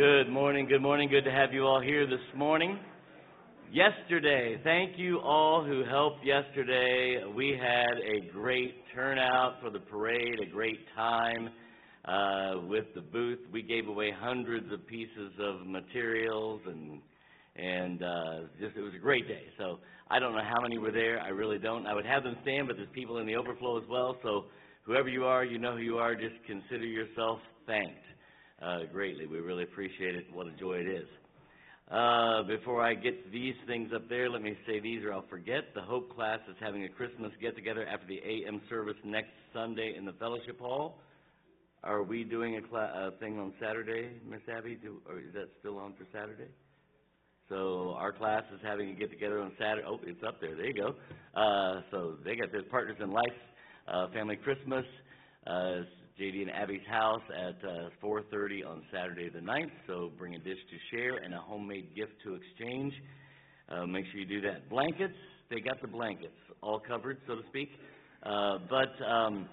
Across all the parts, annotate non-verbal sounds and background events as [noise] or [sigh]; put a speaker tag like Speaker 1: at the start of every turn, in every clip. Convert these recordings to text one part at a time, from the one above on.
Speaker 1: Good morning, good morning. Good to have you all here this morning. Yesterday, thank you all who helped yesterday. We had a great turnout for the parade, a great time uh, with the booth. We gave away hundreds of pieces of materials and and uh, just it was a great day. So I don't know how many were there. I really don't. I would have them stand, but there's people in the overflow as well. So whoever you are, you know who you are. Just consider yourself thanked uh, greatly. We really appreciate it. What a joy it is. Uh, before I get these things up there, let me say these or I'll forget. The Hope class is having a Christmas get together after the AM service next Sunday in the fellowship hall. Are we doing a cla- thing on Saturday, Miss Abby? Do, or is that still on for Saturday? So our class is having a get together on Saturday. Oh, it's up there. There you go. Uh, so they got their Partners in Life uh, Family Christmas. Uh, JD and Abby's house at uh, 4.30 on Saturday the 9th. So bring a dish to share and a homemade gift to exchange. Uh, make sure you do that. Blankets, they got the blankets all covered, so to speak. Uh, but um,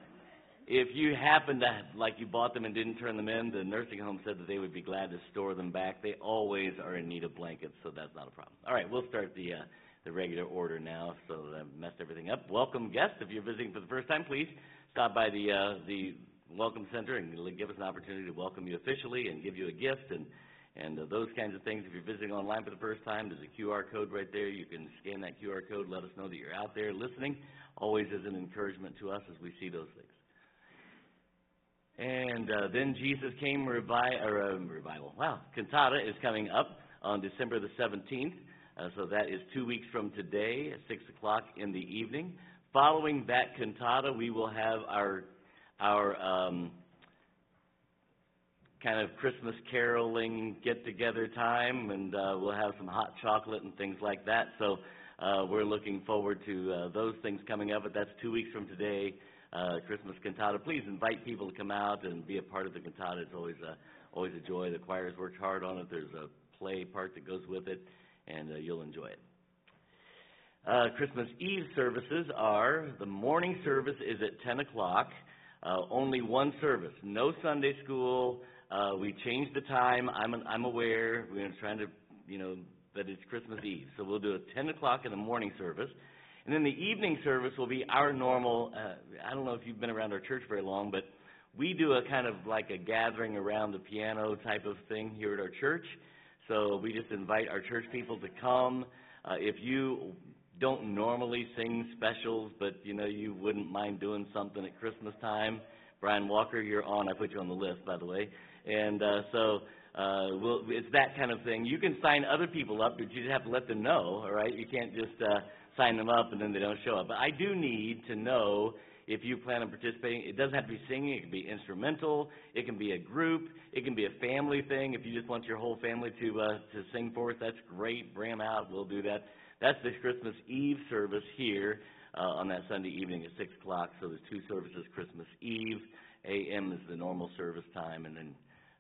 Speaker 1: if you happen to, like you bought them and didn't turn them in, the nursing home said that they would be glad to store them back. They always are in need of blankets, so that's not a problem. All right, we'll start the, uh, the regular order now, so I messed everything up. Welcome guests. If you're visiting for the first time, please stop by the, uh, the Welcome Center and give us an opportunity to welcome you officially and give you a gift and, and uh, those kinds of things. If you're visiting online for the first time, there's a QR code right there. You can scan that QR code, let us know that you're out there listening. Always is an encouragement to us as we see those things. And uh, then Jesus came revi- or, uh, revival. Wow, cantata is coming up on December the 17th. Uh, so that is two weeks from today at 6 o'clock in the evening. Following that cantata, we will have our our um, kind of Christmas caroling get together time, and uh, we'll have some hot chocolate and things like that. So uh, we're looking forward to uh, those things coming up, but that's two weeks from today, uh, Christmas cantata. Please invite people to come out and be a part of the cantata. It's always a, always a joy. The choir's worked hard on it. There's a play part that goes with it, and uh, you'll enjoy it. Uh, Christmas Eve services are the morning service is at 10 o'clock. Uh, only one service, no Sunday school. Uh, we changed the time. I'm, an, I'm aware. We're trying to, you know, that it's Christmas Eve. So we'll do a 10 o'clock in the morning service. And then the evening service will be our normal, uh, I don't know if you've been around our church very long, but we do a kind of like a gathering around the piano type of thing here at our church. So we just invite our church people to come. Uh, if you don't normally sing specials, but you know you wouldn't mind doing something at Christmas time. Brian Walker, you're on. I put you on the list, by the way. And uh, so uh, we'll, it's that kind of thing. You can sign other people up, but you just have to let them know. All right, you can't just uh, sign them up and then they don't show up. But I do need to know if you plan on participating. It doesn't have to be singing. It can be instrumental. It can be a group. It can be a family thing. If you just want your whole family to uh, to sing for us, that's great. Bring them out. We'll do that. That's the Christmas Eve service here uh, on that Sunday evening at 6 o'clock. So there's two services Christmas Eve. AM is the normal service time, and then,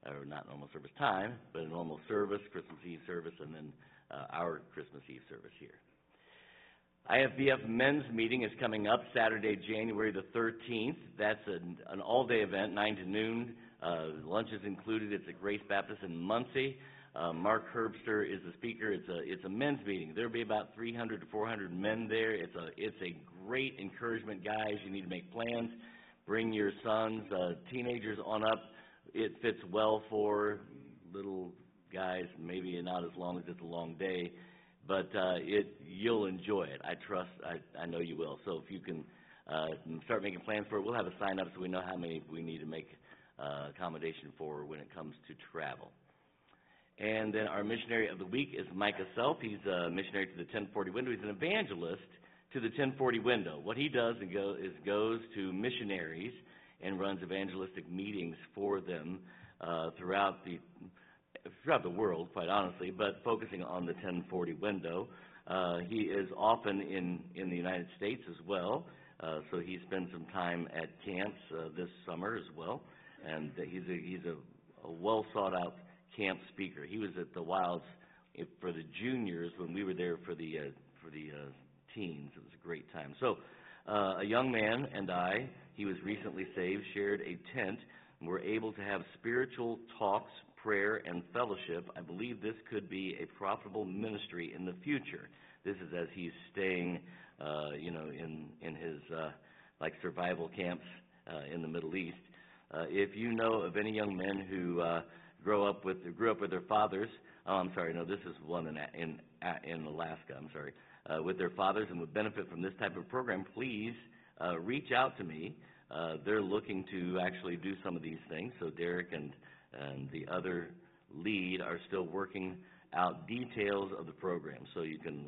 Speaker 1: or not normal service time, but a normal service, Christmas Eve service, and then uh, our Christmas Eve service here. IFBF men's meeting is coming up Saturday, January the 13th. That's an, an all day event, 9 to noon. Uh, lunch is included. It's at Grace Baptist in Muncie. Uh, Mark Herbster is the speaker. It's a it's a men's meeting. There'll be about 300 to 400 men there. It's a it's a great encouragement, guys. You need to make plans. Bring your sons, uh, teenagers on up. It fits well for little guys. Maybe not as long as it's a long day, but uh, it you'll enjoy it. I trust. I I know you will. So if you can uh, start making plans for it, we'll have a sign up so we know how many we need to make uh, accommodation for when it comes to travel. And then our missionary of the week is Micah Self. He's a missionary to the 1040 window. He's an evangelist to the 1040 window. What he does is goes to missionaries and runs evangelistic meetings for them uh, throughout the throughout the world, quite honestly, but focusing on the 1040 window. Uh, he is often in, in the United States as well, uh, so he spends some time at camps uh, this summer as well, and he's a, he's a, a well sought out camp speaker. He was at the Wilds for the juniors when we were there for the uh, for the uh, teens. It was a great time. So, uh, a young man and I, he was recently saved, shared a tent, and were able to have spiritual talks, prayer, and fellowship. I believe this could be a profitable ministry in the future. This is as he's staying, uh, you know, in, in his, uh, like, survival camps uh, in the Middle East. Uh, if you know of any young men who uh, grow up with, grew up with their fathers, oh, I'm sorry, no, this is one in, in, in Alaska, I'm sorry, uh, with their fathers and would benefit from this type of program, please uh, reach out to me. Uh, they're looking to actually do some of these things, so Derek and, and the other lead are still working out details of the program, so you can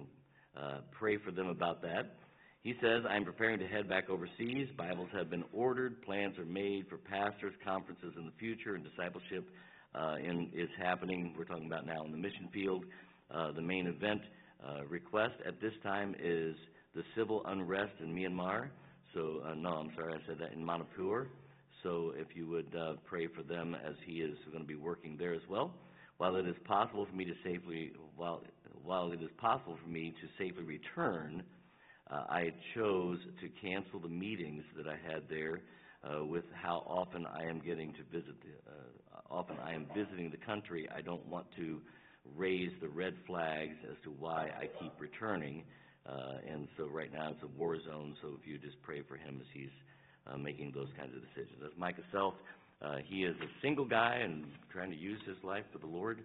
Speaker 1: uh, pray for them about that. He says, I'm preparing to head back overseas. Bibles have been ordered. Plans are made for pastors' conferences in the future, and discipleship uh, is happening. We're talking about now in the mission field. Uh, the main event uh, request at this time is the civil unrest in Myanmar. So, no, I'm sorry, I said that in Manipur. So, if you would pray for them as he is going to be working there as well. While it is possible for me to safely, while, while it is possible for me to safely return, uh, I chose to cancel the meetings that I had there uh, with how often I am getting to visit, the, uh, often I am visiting the country. I don't want to raise the red flags as to why I keep returning. Uh, and so right now it's a war zone, so if you just pray for him as he's uh, making those kinds of decisions. As Micah Self, uh, he is a single guy and trying to use his life for the Lord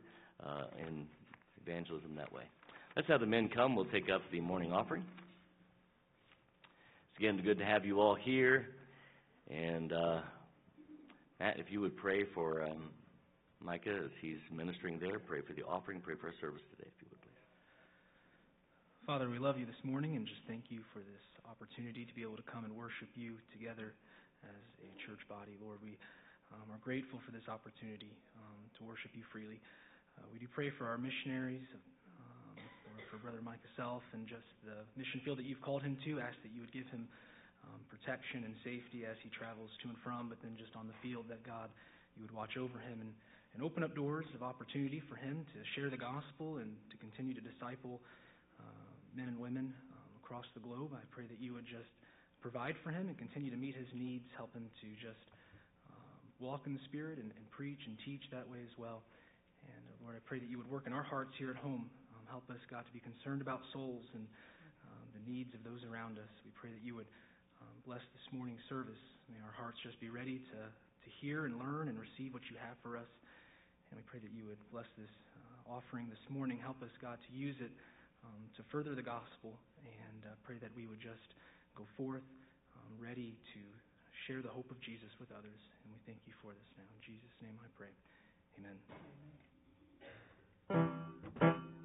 Speaker 1: uh, and evangelism that way. Let's have the men come. We'll take up the morning offering. It's again good to have you all here. And uh, Matt, if you would pray for um, Micah as he's ministering there, pray for the offering, pray for our service today, if you would please.
Speaker 2: Father, we love you this morning and just thank you for this opportunity to be able to come and worship you together as a church body. Lord, we um, are grateful for this opportunity um, to worship you freely. Uh, we do pray for our missionaries, for Brother Micah Self and just the mission field that you've called him to. Ask that you would give him um, protection and safety as he travels to and from, but then just on the field that God, you would watch over him and, and open up doors of opportunity for him to share the gospel and to continue to disciple uh, men and women um, across the globe. I pray that you would just provide for him and continue to meet his needs, help him to just um, walk in the Spirit and, and preach and teach that way as well. And uh, Lord, I pray that you would work in our hearts here at home um, help us, God, to be concerned about souls and um, the needs of those around us. We pray that you would um, bless this morning's service. May our hearts just be ready to, to hear and learn and receive what you have for us. And we pray that you would bless this uh, offering this morning. Help us, God, to use it um, to further the gospel. And uh, pray that we would just go forth um, ready to share the hope of Jesus with others. And we thank you for this now. In Jesus' name I pray. Amen. Amen.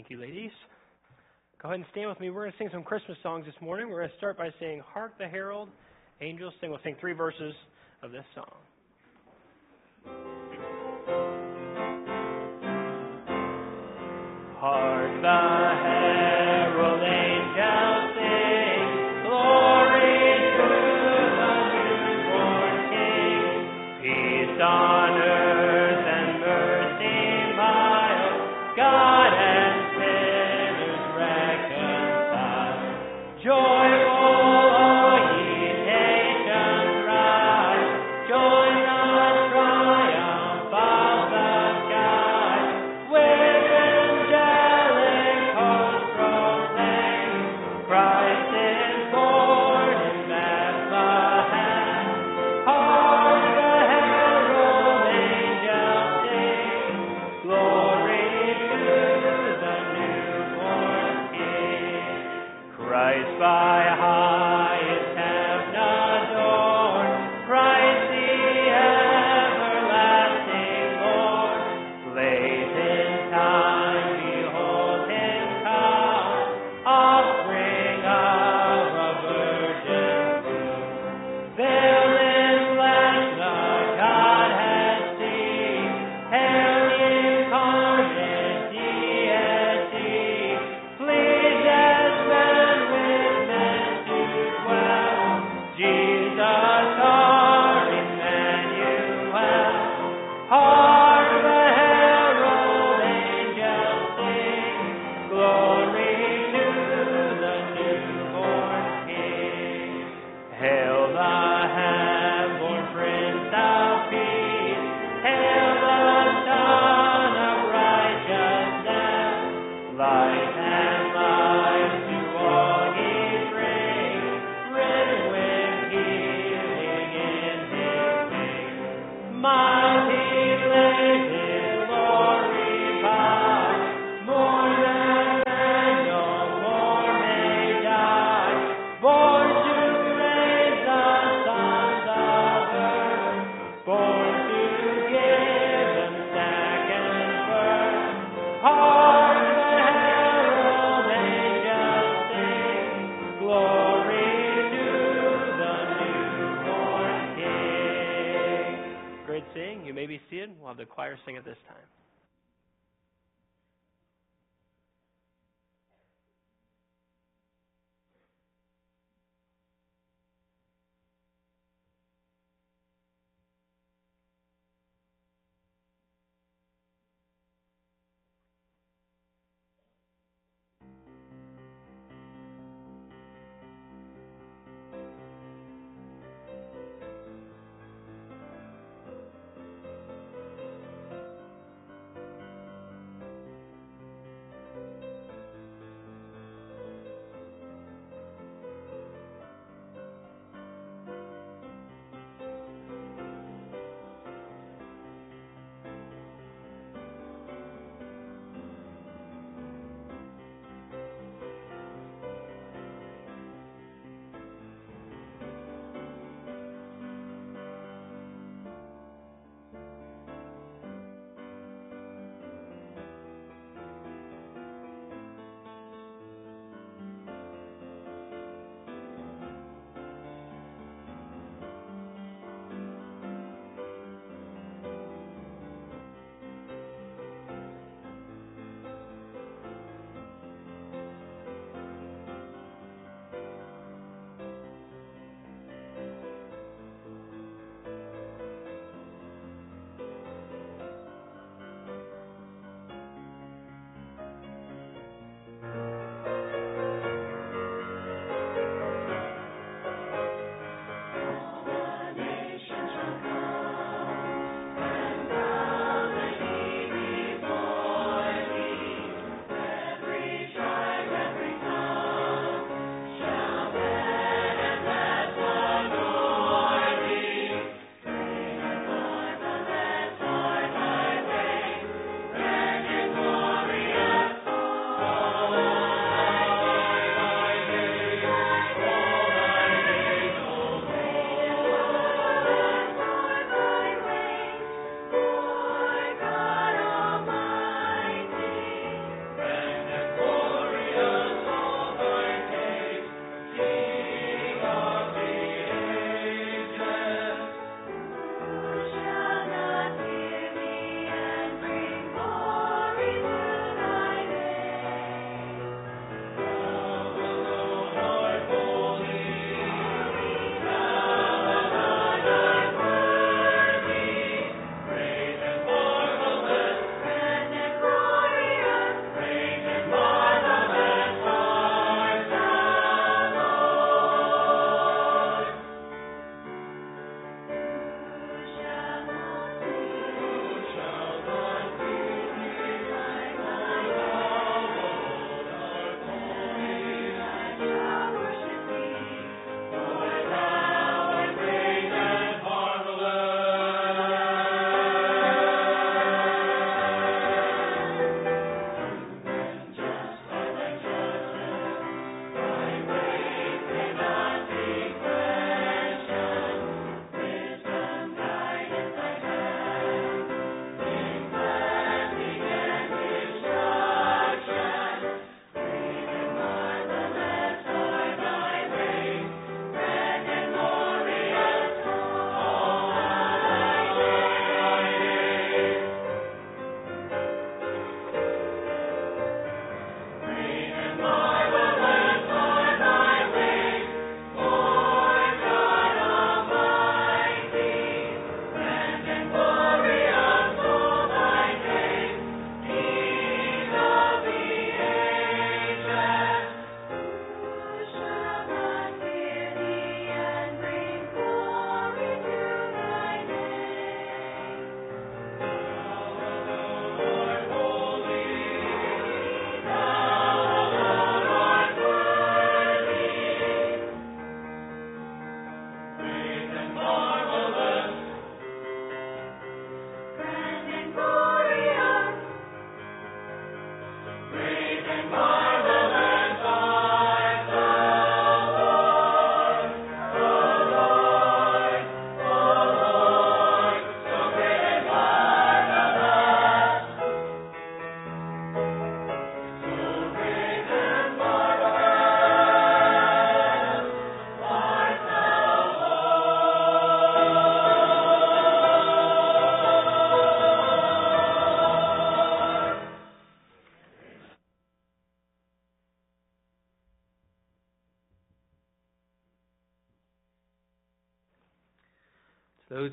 Speaker 3: Thank you, ladies. Go ahead and stand with me. We're going to sing some Christmas songs this morning. We're going to start by saying, Hark the Herald, Angels Sing. We'll sing three verses of this song. embarrassing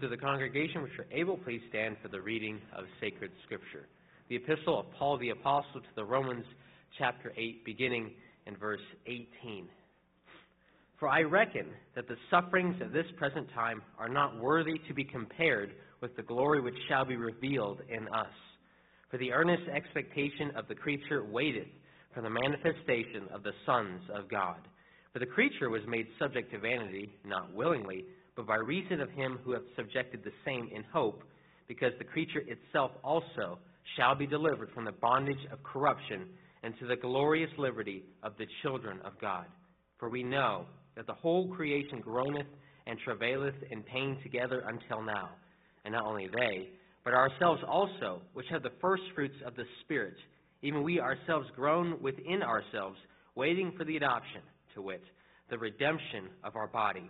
Speaker 3: Of the
Speaker 4: congregation which are able, please stand for the reading of sacred scripture. The epistle of Paul the Apostle to the Romans, chapter 8, beginning in verse 18. For I reckon that the sufferings of this present time are not worthy to be compared with the glory which shall be revealed in us. For the earnest expectation of the creature waiteth for the manifestation of the sons of God. For the creature was made subject to vanity, not willingly, but by reason of him who hath subjected the same in hope, because the creature itself also shall be delivered from the bondage of corruption into the glorious liberty of the children of God. For we know that the whole creation groaneth and travaileth in pain together until now. And not only they, but ourselves also, which have the first fruits of the Spirit, even we ourselves groan within ourselves, waiting for the adoption, to wit, the redemption of our body.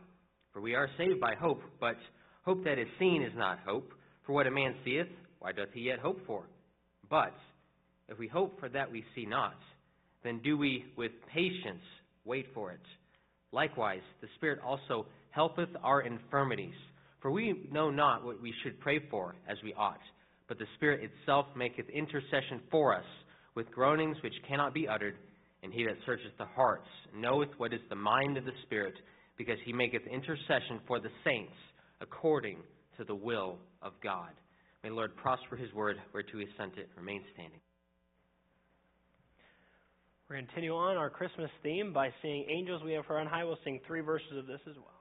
Speaker 4: For we are saved by hope, but hope that is seen is not hope. For what a man seeth, why doth he yet hope for? But if we hope for that we see not, then do we with patience wait for it. Likewise, the Spirit also helpeth our infirmities. For we know not what we should pray for as we ought, but the Spirit itself maketh intercession for us with groanings which cannot be uttered, and he that searcheth the hearts knoweth what is the mind of the Spirit, because he maketh intercession for the saints according to the will of God. May Lord prosper his word whereto he sent it. Remain standing.
Speaker 3: We're going to continue on our Christmas theme by singing Angels We Have Heard on High. We'll sing three verses of this as well.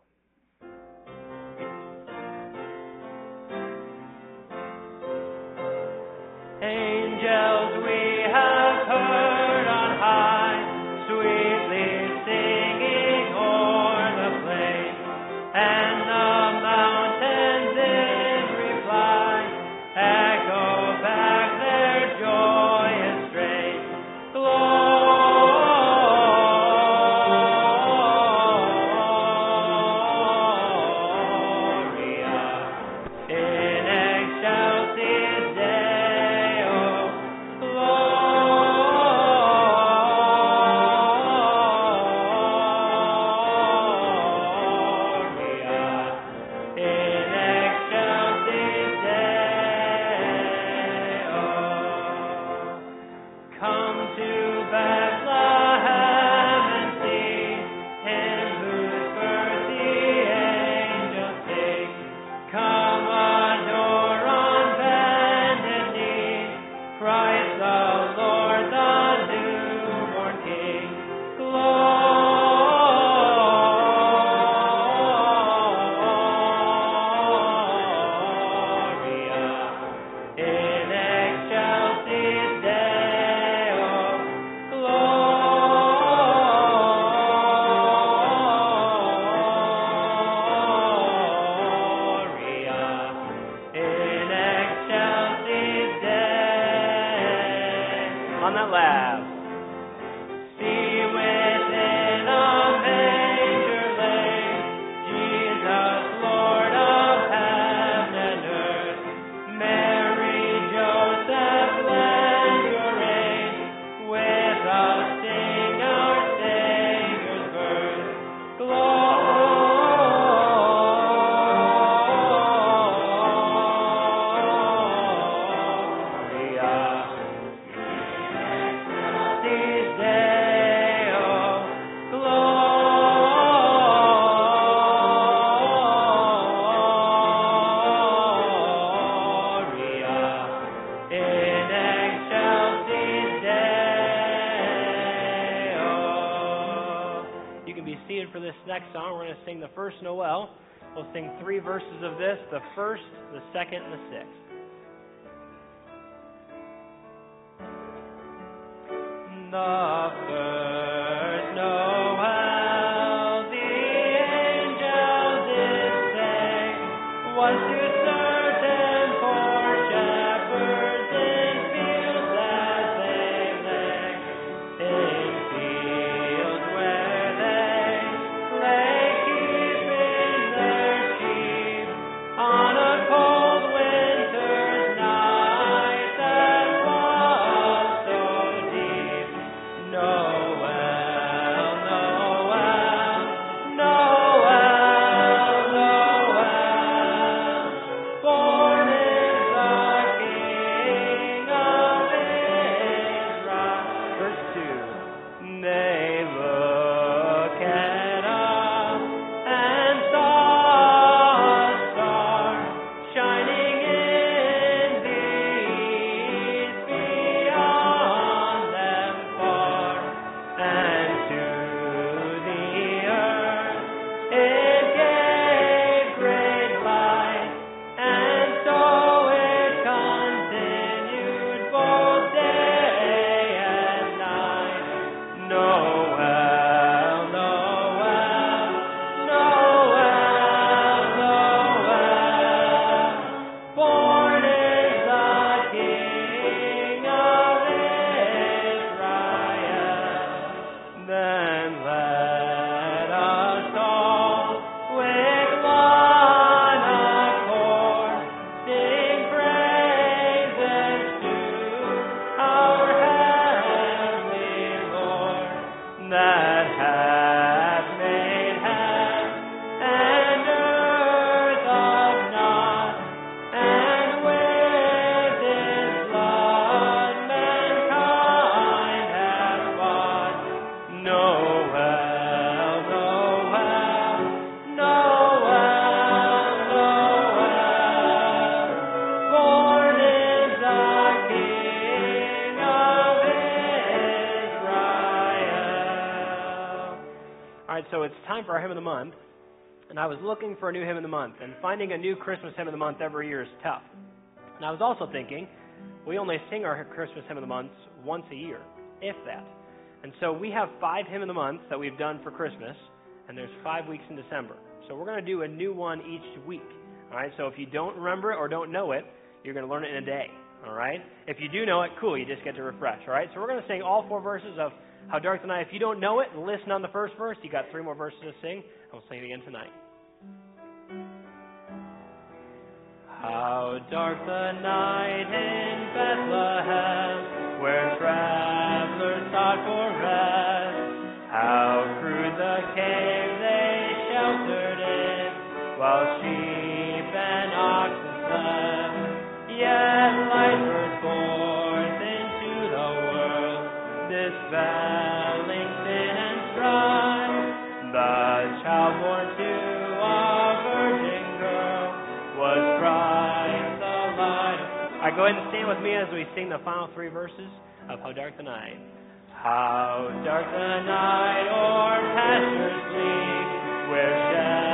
Speaker 3: Verses of this the first, the second, and the sixth. The looking for a new hymn of the month, and finding a new Christmas hymn of the month every year is tough. And I was also thinking, we only sing our Christmas hymn of the months once a year, if that. And so we have five hymn of the months that we've done for Christmas, and there's five weeks in December. So we're going to do a new one each week. All right, so if you don't remember it or don't know it, you're going to learn it in a day. All right? If you do know it, cool, you just get to refresh. All right? So we're going to sing all four verses of How Dark the Night. If you don't know it, listen on the first verse. You got three more verses to sing, and we'll sing it again tonight. How dark the night in Bethlehem, where travelers sought for rest. How crude the cave they sheltered in, while sheep and oxen go ahead and stand with me as we sing the final three verses of How Dark the Night. How dark the night o'er pastures bleak, where shepherds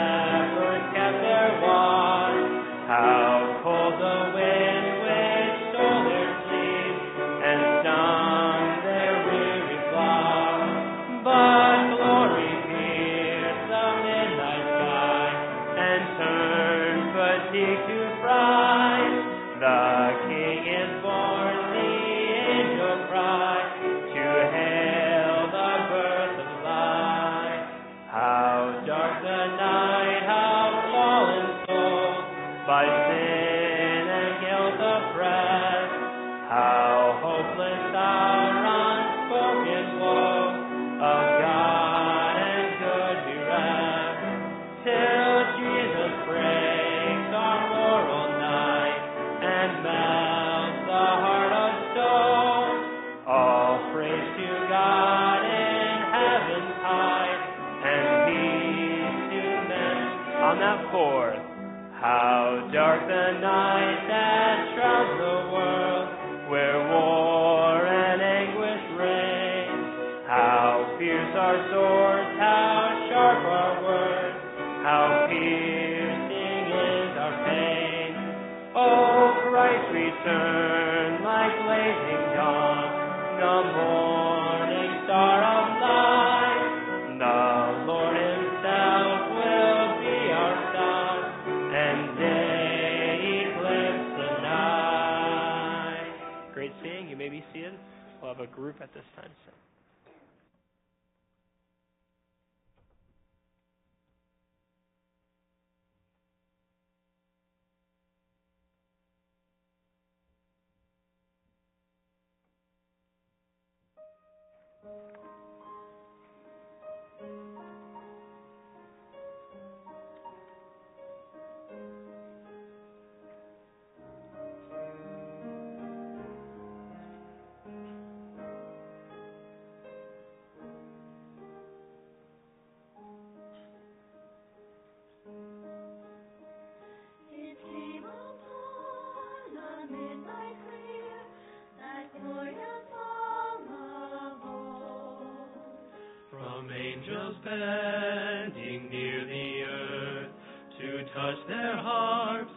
Speaker 5: angels bending near the earth to touch their harps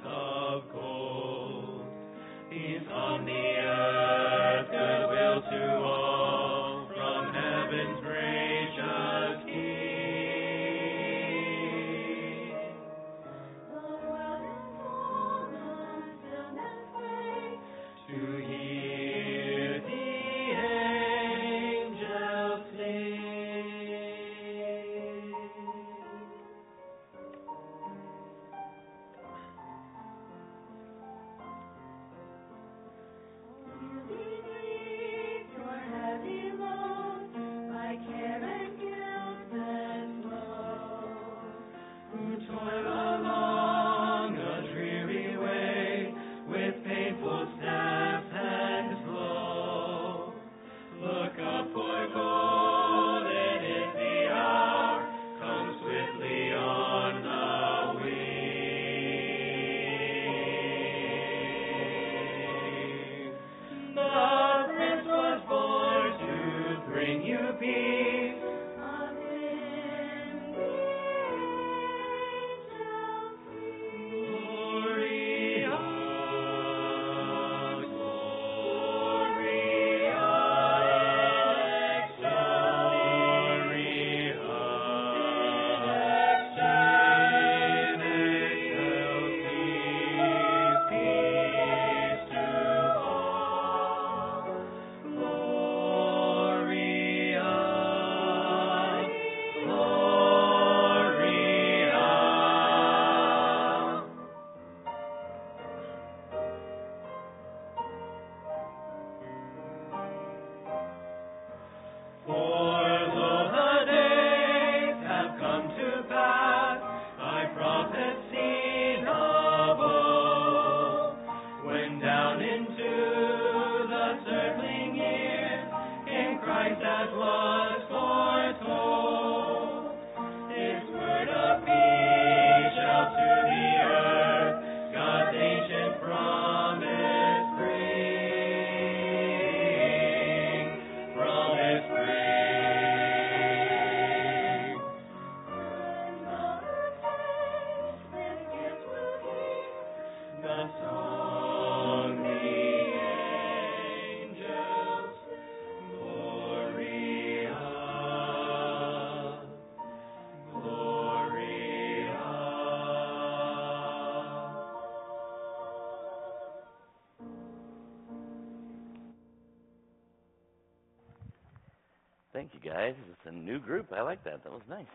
Speaker 1: guys. It's a new group. I like that. That was nice.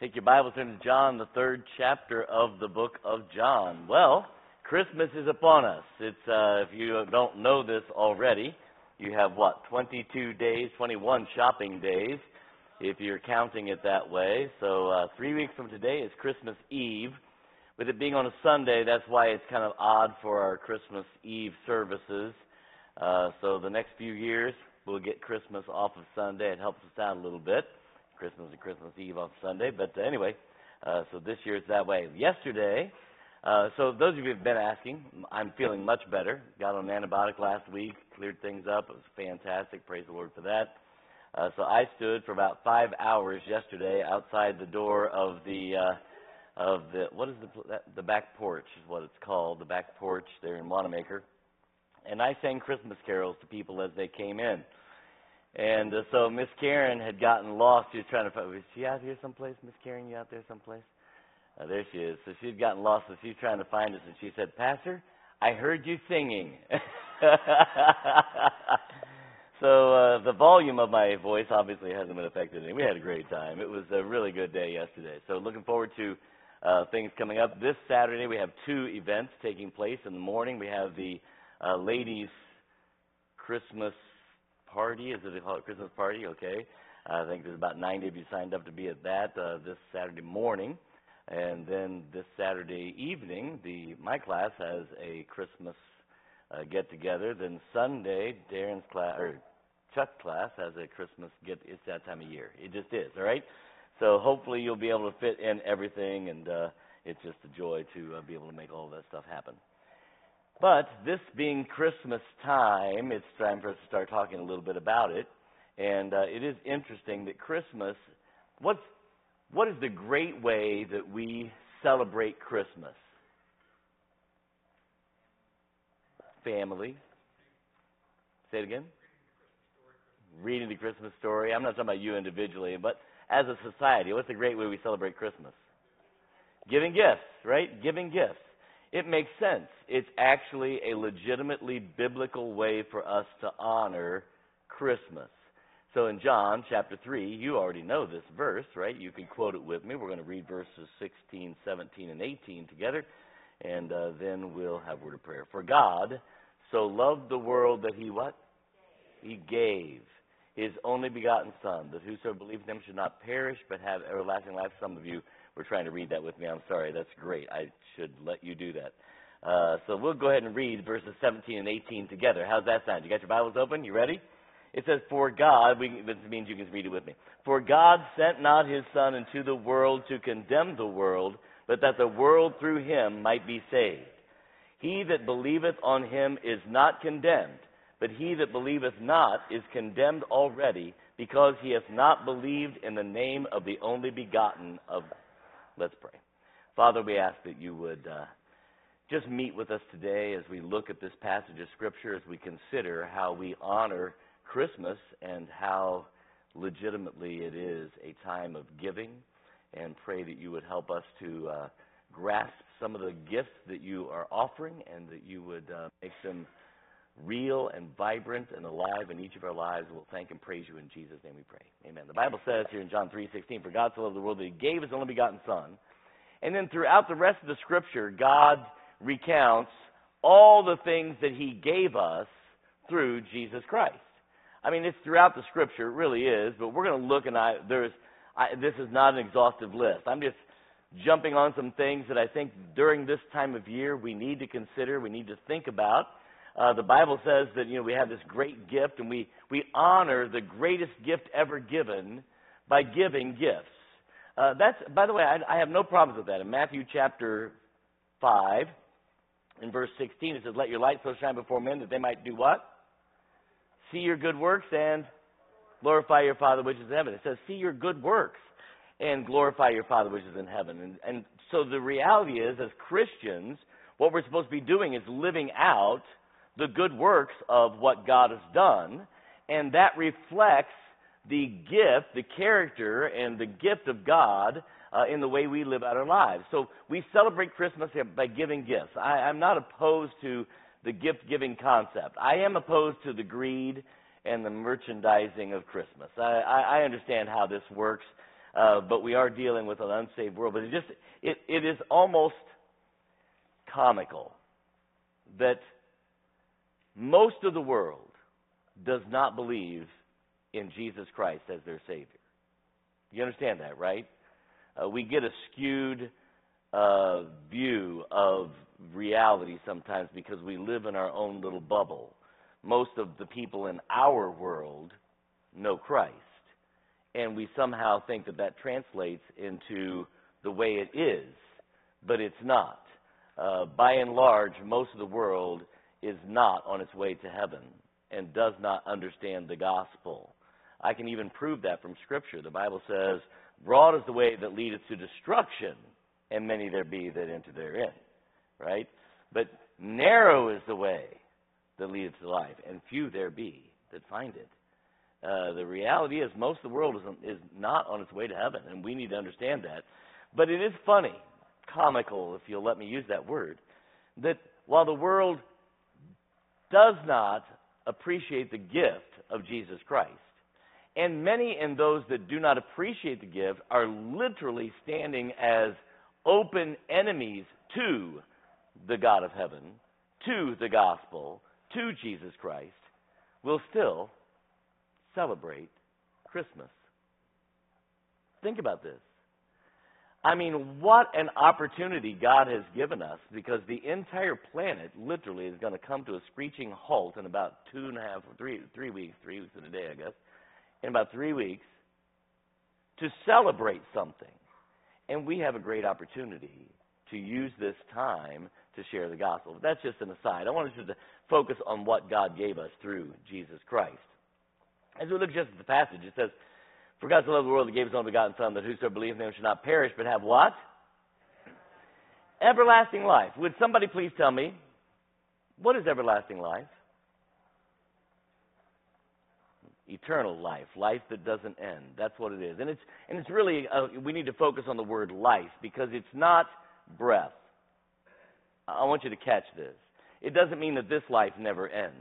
Speaker 1: Take your Bible, turn to John, the third chapter of the book of John. Well, Christmas is upon us. It's uh, if you don't know this already, you have what 22 days, 21 shopping days, if you're counting it that way. So uh, three weeks from today is Christmas Eve. With it being on a Sunday, that's why it's kind of odd for our Christmas Eve services. Uh, so the next few years, we'll get Christmas off of Sunday. It helps us out a little bit. Christmas and Christmas Eve on Sunday. But anyway, uh, so this year it's that way. Yesterday, uh, so those of you who've been asking, I'm feeling much better. Got on an antibiotic last week, cleared things up. It was fantastic. Praise the Lord for that. Uh, so I stood for about five hours yesterday outside the door of the uh, of the what is the the back porch is what it's called the back porch there in Wanamaker, and I sang Christmas carols to people as they came in. And uh, so Miss Karen had gotten lost. She was trying to find. Was she out here someplace? Miss Karen, you out there someplace? Uh, there she is. So she'd gotten lost, so she's trying to find us. And she said, "Pastor, I heard you singing." [laughs] so uh, the volume of my voice obviously hasn't been affected. any. We had a great time. It was a really good day yesterday. So looking forward to uh, things coming up. This Saturday we have two events taking place. In the morning we have the uh, ladies' Christmas party. Is it a call- Christmas party? Okay. I think there's about 90 of you signed up to be at that uh, this Saturday morning. And then this Saturday evening, the my class has a Christmas uh, get together. Then Sunday, Darren's class or Chuck's class has a Christmas get. It's that time of year. It just is. All right. So hopefully you'll be able to fit in everything, and uh, it's just a joy to uh, be able to make all that stuff happen. But this being Christmas time, it's time for us to start talking a little bit about it. And uh, it is interesting that Christmas, what's, what is the great way that we celebrate Christmas? Family. Say it again. Reading the Christmas story. I'm not talking about you individually, but as a society, what's the great way we celebrate Christmas? Giving gifts, right? Giving gifts. It makes sense. It's actually a legitimately biblical way for us to honor Christmas. So in John chapter 3, you already know this verse, right? You can quote it with me. We're going to read verses 16, 17, and 18 together, and uh, then we'll have word of prayer. For God so loved the world that he what? He gave his only begotten Son, that whosoever believes in him should not perish but have everlasting life. Some of you were trying to read that with me. I'm sorry. That's great. I should let you do that. Uh, so we'll go ahead and read verses 17 and 18 together. How's that sound? You got your Bibles open? You ready? It says, For God, we, this means you can read it with me. For God sent not his Son into the world to condemn the world, but that the world through him might be saved. He that believeth on him is not condemned, but he that believeth not is condemned already, because he hath not believed in the name of the only begotten of. Let's pray. Father, we ask that you would uh, just meet with us today as we look at this passage of Scripture, as we consider how we honor Christmas and how legitimately it is a time of giving, and pray that you would help us to uh, grasp some of the gifts that you are offering and that you would uh, make them real and vibrant and alive in each of our lives. We'll thank and praise you in Jesus' name we pray. Amen. The Bible says here in John 3:16, "For God so loved the world that He gave His only begotten Son." And then throughout the rest of the Scripture, God recounts all the things that He gave us through Jesus Christ. I mean, it's throughout the Scripture, it really is. But we're going to look, and I there's I, this is not an exhaustive list. I'm just jumping on some things that I think during this time of year we need to consider, we need to think about. Uh, the Bible says that you know we have this great gift, and we we honor the greatest gift ever given by giving gifts. Uh, that's by the way, I, I have no problems with that. In Matthew chapter five, in verse sixteen, it says, "Let your light so shine before men that they might do what? See your good works and glorify your Father which is in heaven." It says, "See your good works." and glorify your Father which is in heaven. And, and so the reality is, as Christians, what we're supposed to be doing is living out the good works of what God has done, and that reflects the gift, the character, and the gift of God uh, in the way we live out our lives. So we celebrate Christmas by giving gifts. I, I'm not opposed to the gift giving concept. I am opposed to the greed and the merchandising of Christmas. I, I, I understand how this works. Uh, but we are dealing with an unsaved world. But it just it, it is almost comical that most of the world does not believe in Jesus Christ as their Savior. You understand that, right? Uh, we get a skewed uh, view of reality sometimes because we live in our own little bubble. Most of the people in our world know Christ and we somehow think that that translates into the way it is, but it's not. Uh, by and large, most of the world is not on its way to heaven and does not understand the gospel. I can even prove that from Scripture. The Bible says, Broad is the way that leadeth to destruction, and many there be that enter therein. Right? But narrow is the way that leadeth to life, and few there be that find it. Uh, the reality is, most of the world is, is not on its way to heaven, and we need to understand that. But it is funny, comical, if you'll let me use that word, that while the world does not appreciate the gift of Jesus Christ, and many in those that do not appreciate the gift are literally standing as open enemies to the God of heaven, to the gospel, to Jesus Christ, will still celebrate Christmas. Think about this. I mean, what an opportunity God has given us because the entire planet literally is going to come to a screeching halt in about two and a half, three, three weeks, three weeks in a day, I guess, in about three weeks to celebrate something. And we have a great opportunity to use this time to share the gospel. But that's just an aside. I wanted to focus on what God gave us through Jesus Christ. As we look just at the passage, it says, For God so loved the world, He gave His only begotten Son, that whosoever believes in Him should not perish, but have what? Everlasting life. Would somebody please tell me, what is everlasting life? Eternal life, life that doesn't end. That's what it is. And it's, and it's really, uh, we need to focus on the word life because it's not breath. I want you to catch this. It doesn't mean that this life never ends.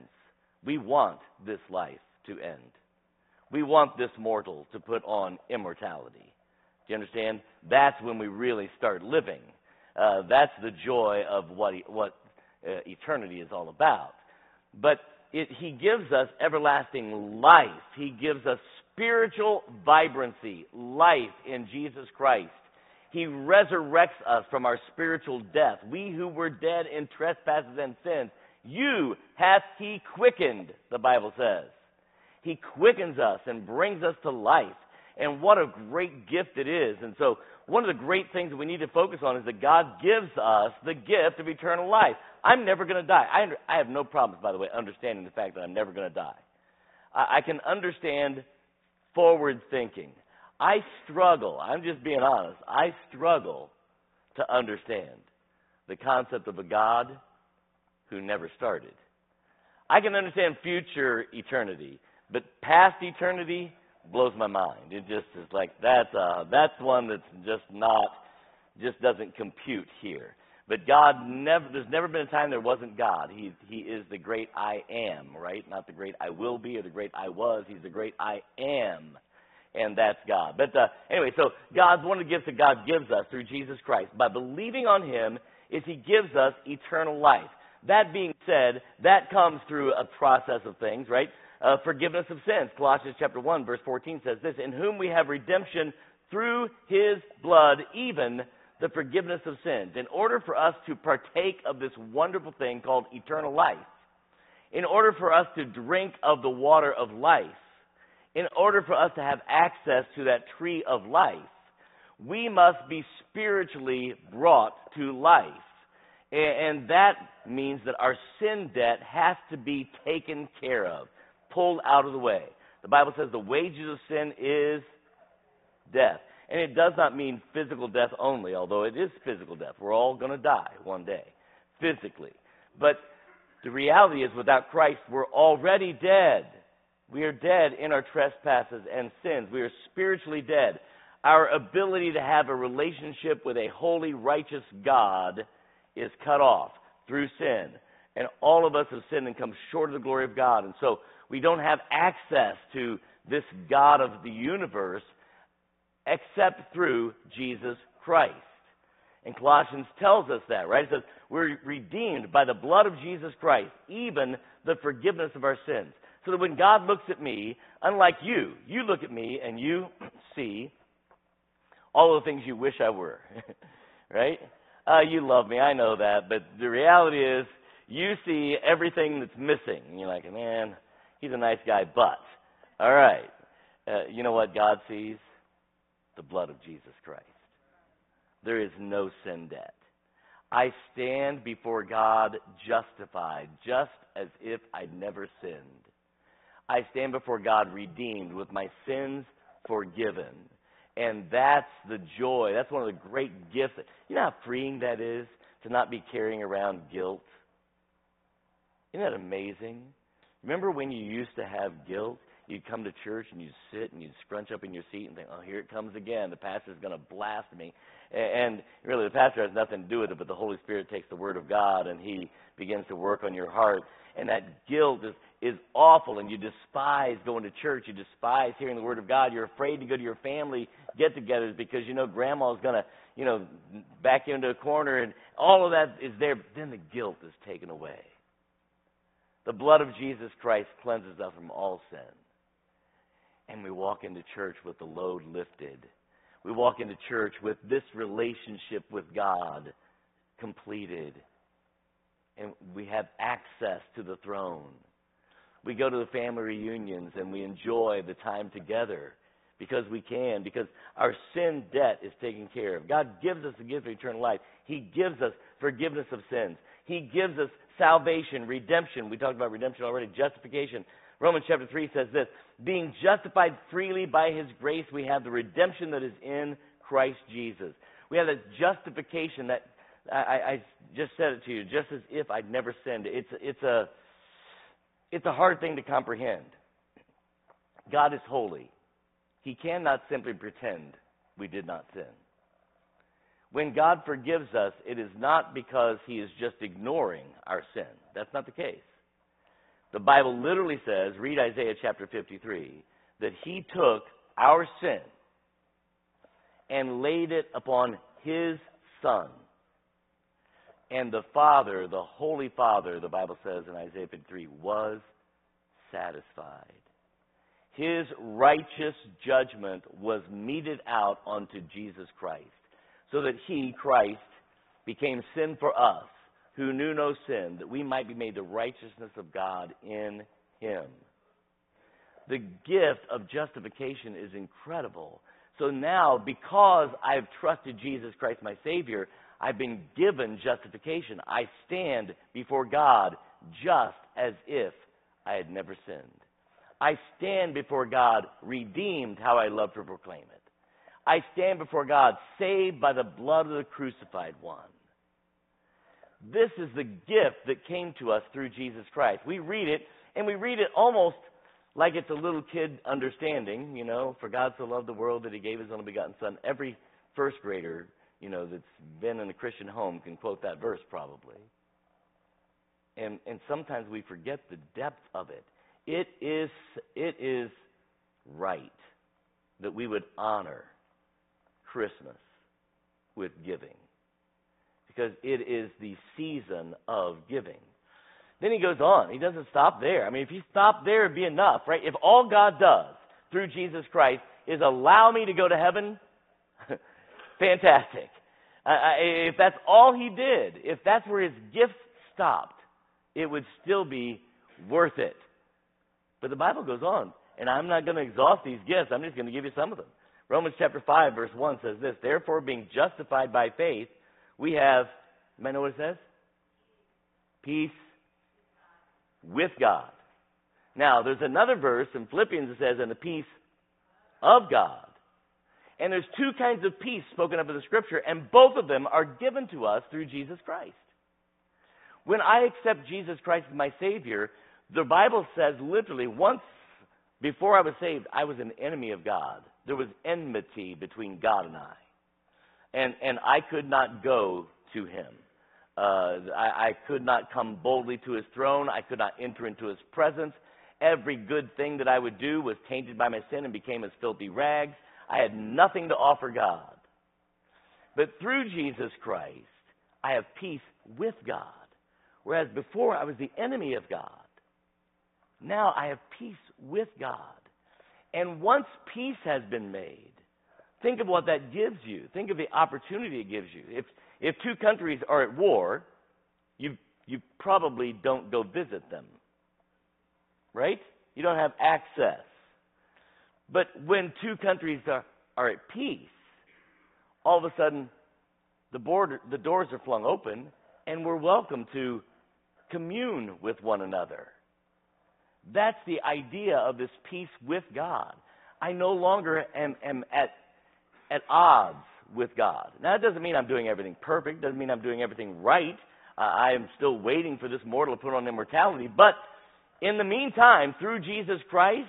Speaker 1: We want this life to end. We want this mortal to put on immortality. Do you understand? That's when we really start living. Uh, that's the joy of what, what uh, eternity is all about. But it, he gives us everlasting life. He gives us spiritual vibrancy, life in Jesus Christ. He resurrects us from our spiritual death. We who were dead in trespasses and sins, you hath he quickened, the Bible says. He quickens us and brings us to life. And what a great gift it is. And so, one of the great things that we need to focus on is that God gives us the gift of eternal life. I'm never going to die. I, under, I have no problems, by the way, understanding the fact that I'm never going to die. I, I can understand forward thinking. I struggle, I'm just being honest, I struggle to understand the concept of a God who never started. I can understand future eternity, but past eternity blows my mind. It just is like that's uh that's one that's just not just doesn't compute here. But God never there's never been a time there wasn't God. He he is the great I am, right? Not the great I will be or the great I was. He's the great I am. And that's God. But uh, anyway, so God's one of the gifts that God gives us through Jesus Christ. By believing on Him, is He gives us eternal life. That being said, that comes through a process of things, right? Uh, forgiveness of sins. Colossians chapter 1, verse 14 says this In whom we have redemption through his blood, even the forgiveness of sins. In order for us to partake of this wonderful thing called eternal life, in order for us to drink of the water of life, in order for us to have access to that tree of life, we must be spiritually brought to life. And that means that our sin debt has to be taken care of, pulled out of the way. The Bible says the wages of sin is death. And it does not mean physical death only, although it is physical death. We're all going to die one day, physically. But the reality is, without Christ, we're already dead. We are dead in our trespasses and sins. We are spiritually dead. Our ability to have a relationship with a holy, righteous God is cut off through sin. And all of us have sinned and come short of the glory of God. And so we don't have access to this God of the universe except through Jesus Christ. And Colossians tells us that, right? It says, we're redeemed by the blood of Jesus Christ, even the forgiveness of our sins. So that when God looks at me, unlike you, you look at me and you [clears throat] see all the things you wish I were, [laughs] right? Uh, you love me, I know that, but the reality is, you see everything that's missing. And you're like, man, he's a nice guy, but. All right. Uh, you know what God sees? The blood of Jesus Christ. There is no sin debt. I stand before God justified, just as if I'd never sinned. I stand before God redeemed, with my sins forgiven. And that's the joy. That's one of the great gifts. You know how freeing that is to not be carrying around guilt? Isn't that amazing? Remember when you used to have guilt? You'd come to church and you'd sit and you'd scrunch up in your seat and think, oh, here it comes again. The pastor's going to blast me. And really, the pastor has nothing to do with it, but the Holy Spirit takes the Word of God and He begins to work on your heart. And that guilt is, is awful, and you despise going to church. You despise hearing the Word of God. You're afraid to go to your family get togethers because you know grandma's going to, you know, back you into a corner, and all of that is there. But then the guilt is taken away. The blood of Jesus Christ cleanses us from all sin. And we walk into church with the load lifted. We walk into church with this relationship with God completed. And we have access to the throne. We go to the family reunions and we enjoy the time together because we can, because our sin debt is taken care of. God gives us the gift of eternal life. He gives us forgiveness of sins. He gives us salvation, redemption. We talked about redemption already, justification. Romans chapter 3 says this Being justified freely by his grace, we have the redemption that is in Christ Jesus. We have that justification that I, I just said it to you, just as if I'd never sinned. It's, it's, a, it's a hard thing to comprehend. God is holy. He cannot simply pretend we did not sin. When God forgives us, it is not because he is just ignoring our sin. That's not the case. The Bible literally says, read Isaiah chapter 53, that he took our sin and laid it upon his son. And the Father, the Holy Father, the Bible says in Isaiah 53, was satisfied. His righteous judgment was meted out onto Jesus Christ, so that he, Christ, became sin for us, who knew no sin, that we might be made the righteousness of God in him. The gift of justification is incredible. So now, because I've trusted Jesus Christ, my Savior, I've been given justification. I stand before God just as if I had never sinned. I stand before God redeemed, how I love to proclaim it. I stand before God saved by the blood of the crucified one. This is the gift that came to us through Jesus Christ. We read it, and we read it almost like it's a little kid understanding, you know, for God so loved the world that he gave his only begotten Son. Every first grader, you know, that's been in a Christian home can quote that verse probably. And, and sometimes we forget the depth of it. It is, it is right that we would honor Christmas with giving because it is the season of giving. Then he goes on. He doesn't stop there. I mean, if he stopped there, it'd be enough, right? If all God does through Jesus Christ is allow me to go to heaven, [laughs] fantastic. If that's all he did, if that's where his gift stopped, it would still be worth it. But the Bible goes on, and I'm not going to exhaust these gifts. I'm just going to give you some of them. Romans chapter 5, verse 1 says this Therefore, being justified by faith, we have, you know what it says? Peace with God. Now, there's another verse in Philippians that says, and the peace of God. And there's two kinds of peace spoken of in the scripture, and both of them are given to us through Jesus Christ. When I accept Jesus Christ as my Savior, the Bible says literally, once before I was saved, I was an enemy of God. There was enmity between God and I. And, and I could not go to Him. Uh, I, I could not come boldly to His throne. I could not enter into His presence. Every good thing that I would do was tainted by my sin and became as filthy rags. I had nothing to offer God. But through Jesus Christ, I have peace with God. Whereas before I was the enemy of God. Now I have peace with God. And once peace has been made, think of what that gives you. Think of the opportunity it gives you. If, if two countries are at war, you, you probably don't go visit them. Right? You don't have access. But when two countries are, are at peace, all of a sudden the, border, the doors are flung open and we're welcome to commune with one another. That's the idea of this peace with God. I no longer am, am at, at odds with God. Now, that doesn't mean I'm doing everything perfect, doesn't mean I'm doing everything right. Uh, I am still waiting for this mortal to put on immortality. But in the meantime, through Jesus Christ,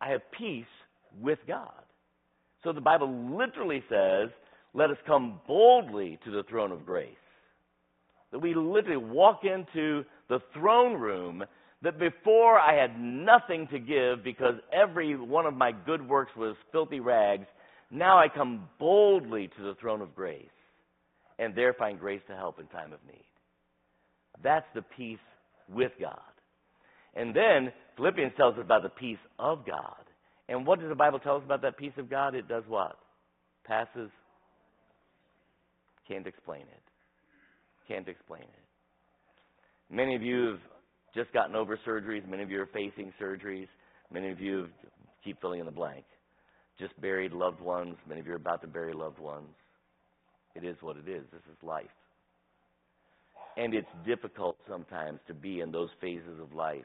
Speaker 1: I have peace with God. So the Bible literally says, let us come boldly to the throne of grace. That we literally walk into the throne room that before I had nothing to give because every one of my good works was filthy rags, now I come boldly to the throne of grace and there find grace to help in time of need. That's the peace with God. And then Philippians tells us about the peace of God. And what does the Bible tell us about that peace of God? It does what? Passes. Can't explain it. Can't explain it. Many of you have just gotten over surgeries. Many of you are facing surgeries. Many of you keep filling in the blank. Just buried loved ones. Many of you are about to bury loved ones. It is what it is. This is life. And it's difficult sometimes to be in those phases of life.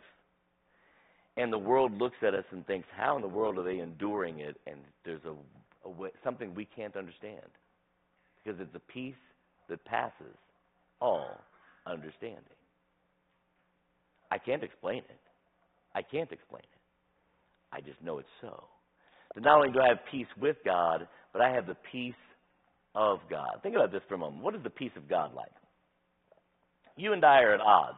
Speaker 1: and the world looks at us and thinks, how in the world are they enduring it? And there's a, a way, something we can't understand because it's a peace that passes all understanding. I can't explain it. I can't explain it. I just know it's so. So not only do I have peace with God, but I have the peace of God. Think about this for a moment. What is the peace of God like? You and I are at odds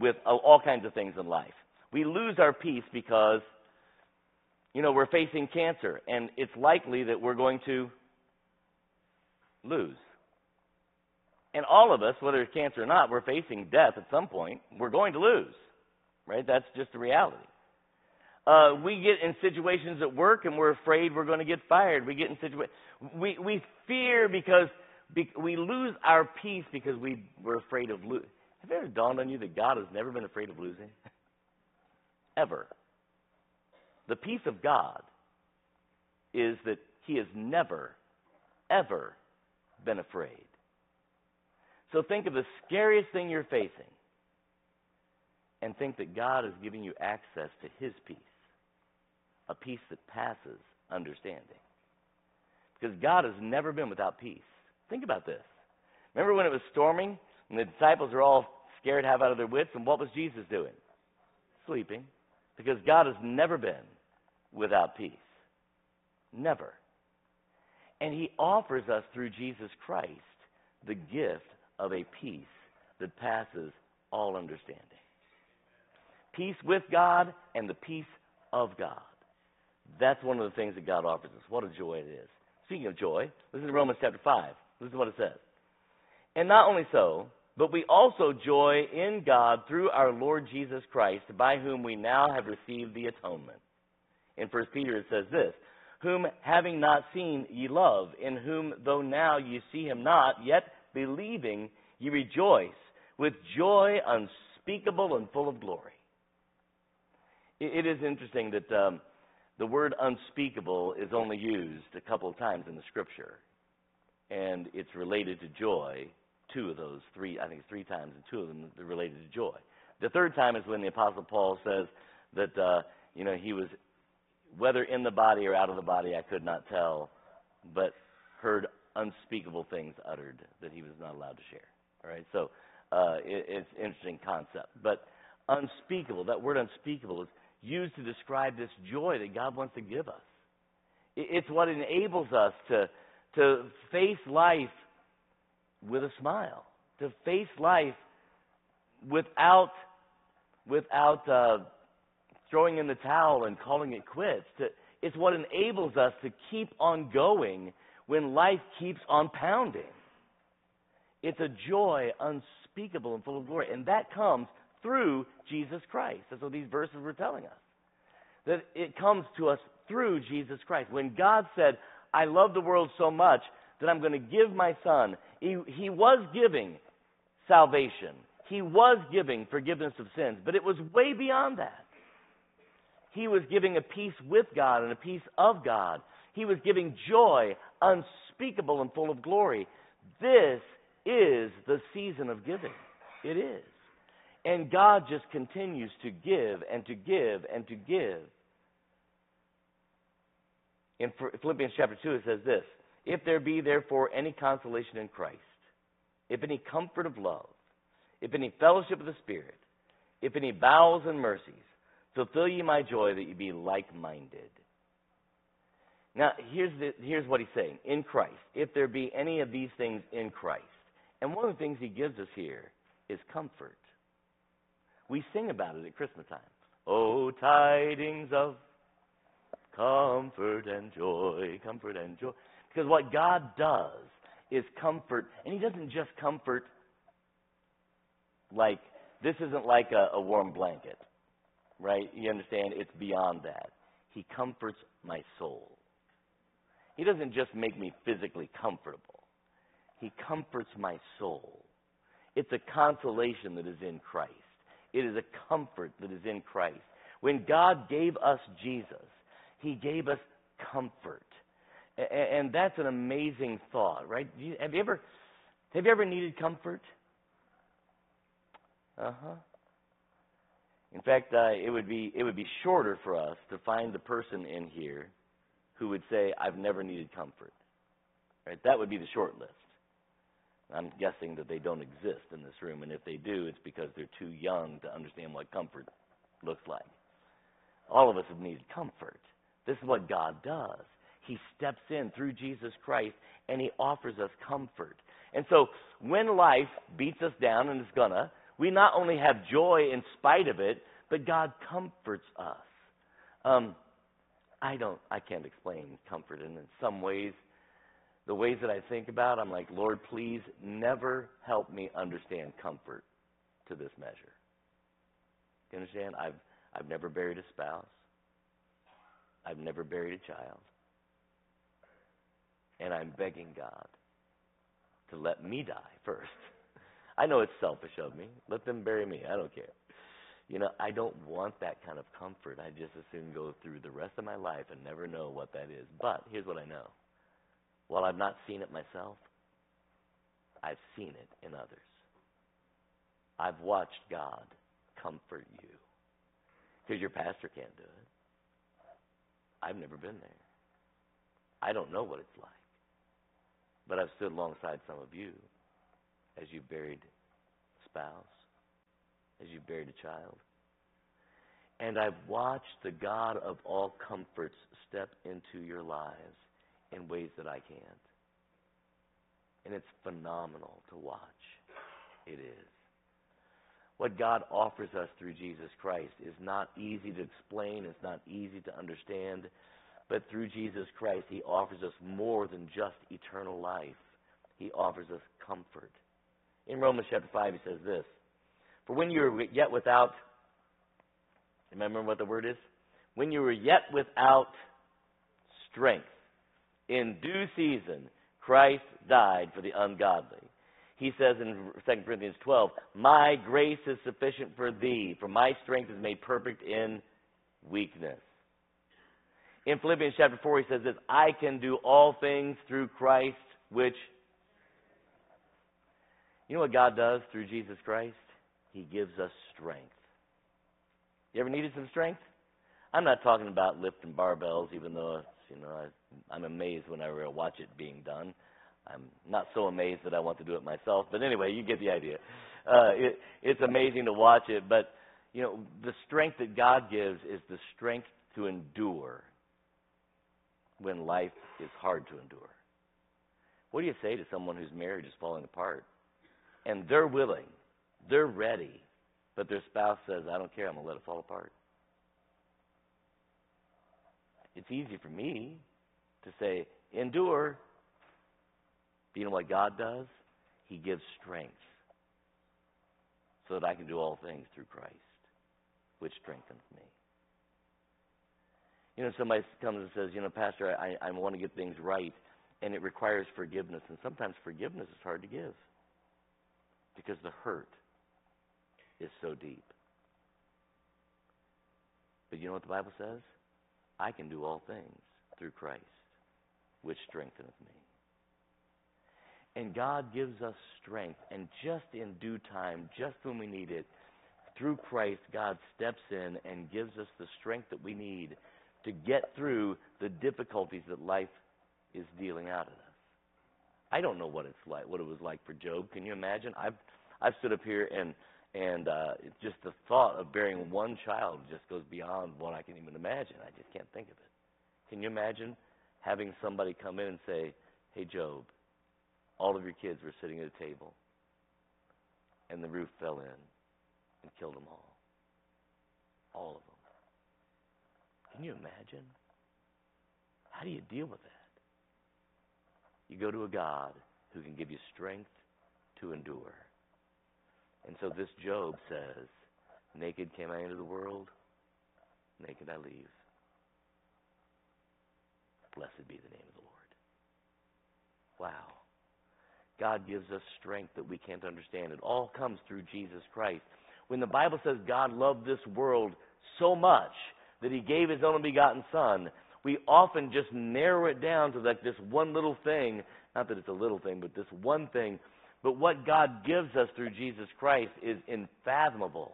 Speaker 1: with all kinds of things in life. We lose our peace because, you know, we're facing cancer, and it's likely that we're going to lose. And all of us, whether it's cancer or not, we're facing death at some point. We're going to lose, right? That's just the reality. Uh, we get in situations at work and we're afraid we're going to get fired. We get in situations we we fear because be, we lose our peace because we we're afraid of losing. Have it ever dawned on you that God has never been afraid of losing? [laughs] Ever. The peace of God is that He has never, ever been afraid. So think of the scariest thing you're facing and think that God is giving you access to His peace, a peace that passes understanding. Because God has never been without peace. Think about this. Remember when it was storming and the disciples were all scared half out of their wits, and what was Jesus doing? Sleeping. Because God has never been without peace. Never. And He offers us through Jesus Christ the gift of a peace that passes all understanding. Peace with God and the peace of God. That's one of the things that God offers us. What a joy it is. Speaking of joy, listen to Romans chapter 5. Listen to what it says. And not only so, but we also joy in God through our Lord Jesus Christ, by whom we now have received the atonement. In 1 Peter it says this Whom having not seen ye love, in whom though now ye see him not, yet believing ye rejoice with joy unspeakable and full of glory. it, it is interesting that um, the word unspeakable is only used a couple of times in the scripture, and it's related to joy two of those three, I think it's three times, and two of them are related to joy. The third time is when the Apostle Paul says that, uh, you know, he was, whether in the body or out of the body, I could not tell, but heard unspeakable things uttered that he was not allowed to share. All right, so uh, it, it's an interesting concept. But unspeakable, that word unspeakable is used to describe this joy that God wants to give us. It's what enables us to, to face life with a smile, to face life without, without uh, throwing in the towel and calling it quits. To, it's what enables us to keep on going when life keeps on pounding. It's a joy unspeakable and full of glory. And that comes through Jesus Christ. That's what these verses were telling us. That it comes to us through Jesus Christ. When God said, I love the world so much that I'm going to give my son. He, he was giving salvation, he was giving forgiveness of sins, but it was way beyond that. He was giving a peace with God and a peace of God. He was giving joy unspeakable and full of glory. This is the season of giving. It is. And God just continues to give and to give and to give. In Philippians chapter 2, it says this if there be therefore any consolation in Christ, if any comfort of love, if any fellowship of the Spirit, if any bowels and mercies, fulfill ye my joy that ye be like minded. Now, here's, the, here's what he's saying in Christ. If there be any of these things in Christ. And one of the things he gives us here is comfort. We sing about it at Christmas time. Oh, tidings of comfort and joy, comfort and joy. Because what God does is comfort, and He doesn't just comfort like, this isn't like a, a warm blanket, right? You understand? It's beyond that. He comforts my soul. He doesn't just make me physically comfortable, He comforts my soul. It's a consolation that is in Christ, it is a comfort that is in Christ. When God gave us Jesus, He gave us comfort. And that's an amazing thought, right? Have you ever, have you ever needed comfort? Uh huh. In fact, uh, it would be it would be shorter for us to find the person in here who would say, "I've never needed comfort." Right? That would be the short list. I'm guessing that they don't exist in this room, and if they do, it's because they're too young to understand what comfort looks like. All of us have needed comfort. This is what God does. He steps in through Jesus Christ and He offers us comfort. And so when life beats us down, and it's gonna, we not only have joy in spite of it, but God comforts us. Um, I don't, I can't explain comfort, and in some ways, the ways that I think about, I'm like, Lord, please never help me understand comfort to this measure. You understand? I've I've never buried a spouse. I've never buried a child. And I'm begging God to let me die first. [laughs] I know it's selfish of me. Let them bury me. I don't care. You know, I don't want that kind of comfort. I just as soon go through the rest of my life and never know what that is. But here's what I know. While I've not seen it myself, I've seen it in others. I've watched God comfort you. Because your pastor can't do it. I've never been there. I don't know what it's like. But I've stood alongside some of you as you buried spouse, as you buried a child. And I've watched the God of all comforts step into your lives in ways that I can't. And it's phenomenal to watch. It is. What God offers us through Jesus Christ is not easy to explain, it's not easy to understand, but through Jesus Christ, He offers us more than just eternal life. He offers us comfort. In Romans chapter 5, He says this For when you were yet without, remember what the word is? When you were yet without strength, in due season, Christ died for the ungodly. He says in 2 Corinthians 12, My grace is sufficient for thee, for my strength is made perfect in weakness. In Philippians chapter 4, he says this I can do all things through Christ, which. You know what God does through Jesus Christ? He gives us strength. You ever needed some strength? I'm not talking about lifting barbells, even though you know I, I'm amazed whenever I watch it being done. I'm not so amazed that I want to do it myself, but anyway, you get the idea. Uh, it, it's amazing to watch it, but you know the strength that God gives is the strength to endure when life is hard to endure. What do you say to someone whose marriage is falling apart, and they're willing, they're ready, but their spouse says, "I don't care, I'm gonna let it fall apart." It's easy for me to say, "Endure." But you know what God does? He gives strength so that I can do all things through Christ, which strengthens me. You know, somebody comes and says, you know, Pastor, I, I want to get things right, and it requires forgiveness. And sometimes forgiveness is hard to give because the hurt is so deep. But you know what the Bible says? I can do all things through Christ, which strengtheneth me. And God gives us strength, and just in due time, just when we need it, through Christ, God steps in and gives us the strength that we need to get through the difficulties that life is dealing out at us. I don't know what it's like, what it was like for Job. Can you imagine? I've I've stood up here and and uh, just the thought of bearing one child just goes beyond what I can even imagine. I just can't think of it. Can you imagine having somebody come in and say, "Hey, Job, all of your kids were sitting at a table, and the roof fell in and killed them all. All of them. Can you imagine? How do you deal with that? You go to a God who can give you strength to endure. And so this Job says, Naked came I into the world, naked I leave. Blessed be the name of the Lord. Wow. God gives us strength that we can't understand. It all comes through Jesus Christ. When the Bible says God loved this world so much that he gave his only begotten Son, we often just narrow it down to like this one little thing. Not that it's a little thing, but this one thing. But what God gives us through Jesus Christ is unfathomable.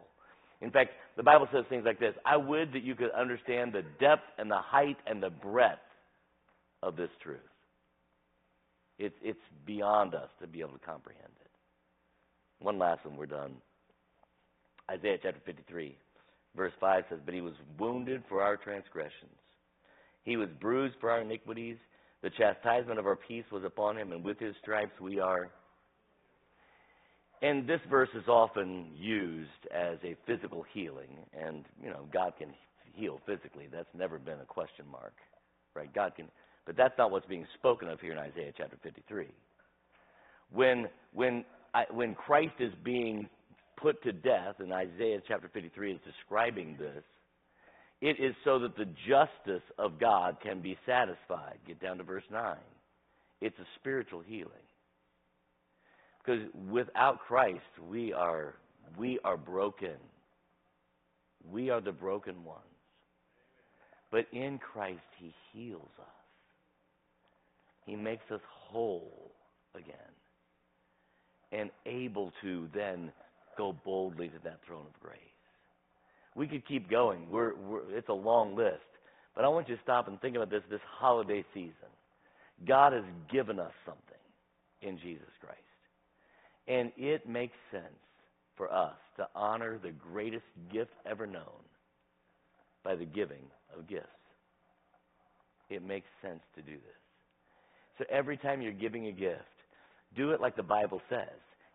Speaker 1: In fact, the Bible says things like this I would that you could understand the depth and the height and the breadth of this truth. It's, it's beyond us to be able to comprehend it. One last one, we're done. Isaiah chapter 53, verse 5 says, But he was wounded for our transgressions, he was bruised for our iniquities. The chastisement of our peace was upon him, and with his stripes we are. And this verse is often used as a physical healing, and you know God can heal physically. That's never been a question mark, right? God can, but that's not what's being spoken of here in Isaiah chapter 53. When when I, when Christ is being put to death, and Isaiah chapter 53 is describing this, it is so that the justice of God can be satisfied. Get down to verse 9. It's a spiritual healing. Because without Christ, we are, we are broken. We are the broken ones. But in Christ, He heals us, He makes us whole again and able to then go boldly to that throne of grace. We could keep going. We're, we're, it's a long list. But I want you to stop and think about this this holiday season. God has given us something in Jesus Christ. And it makes sense for us to honor the greatest gift ever known by the giving of gifts. It makes sense to do this. So every time you're giving a gift, do it like the Bible says.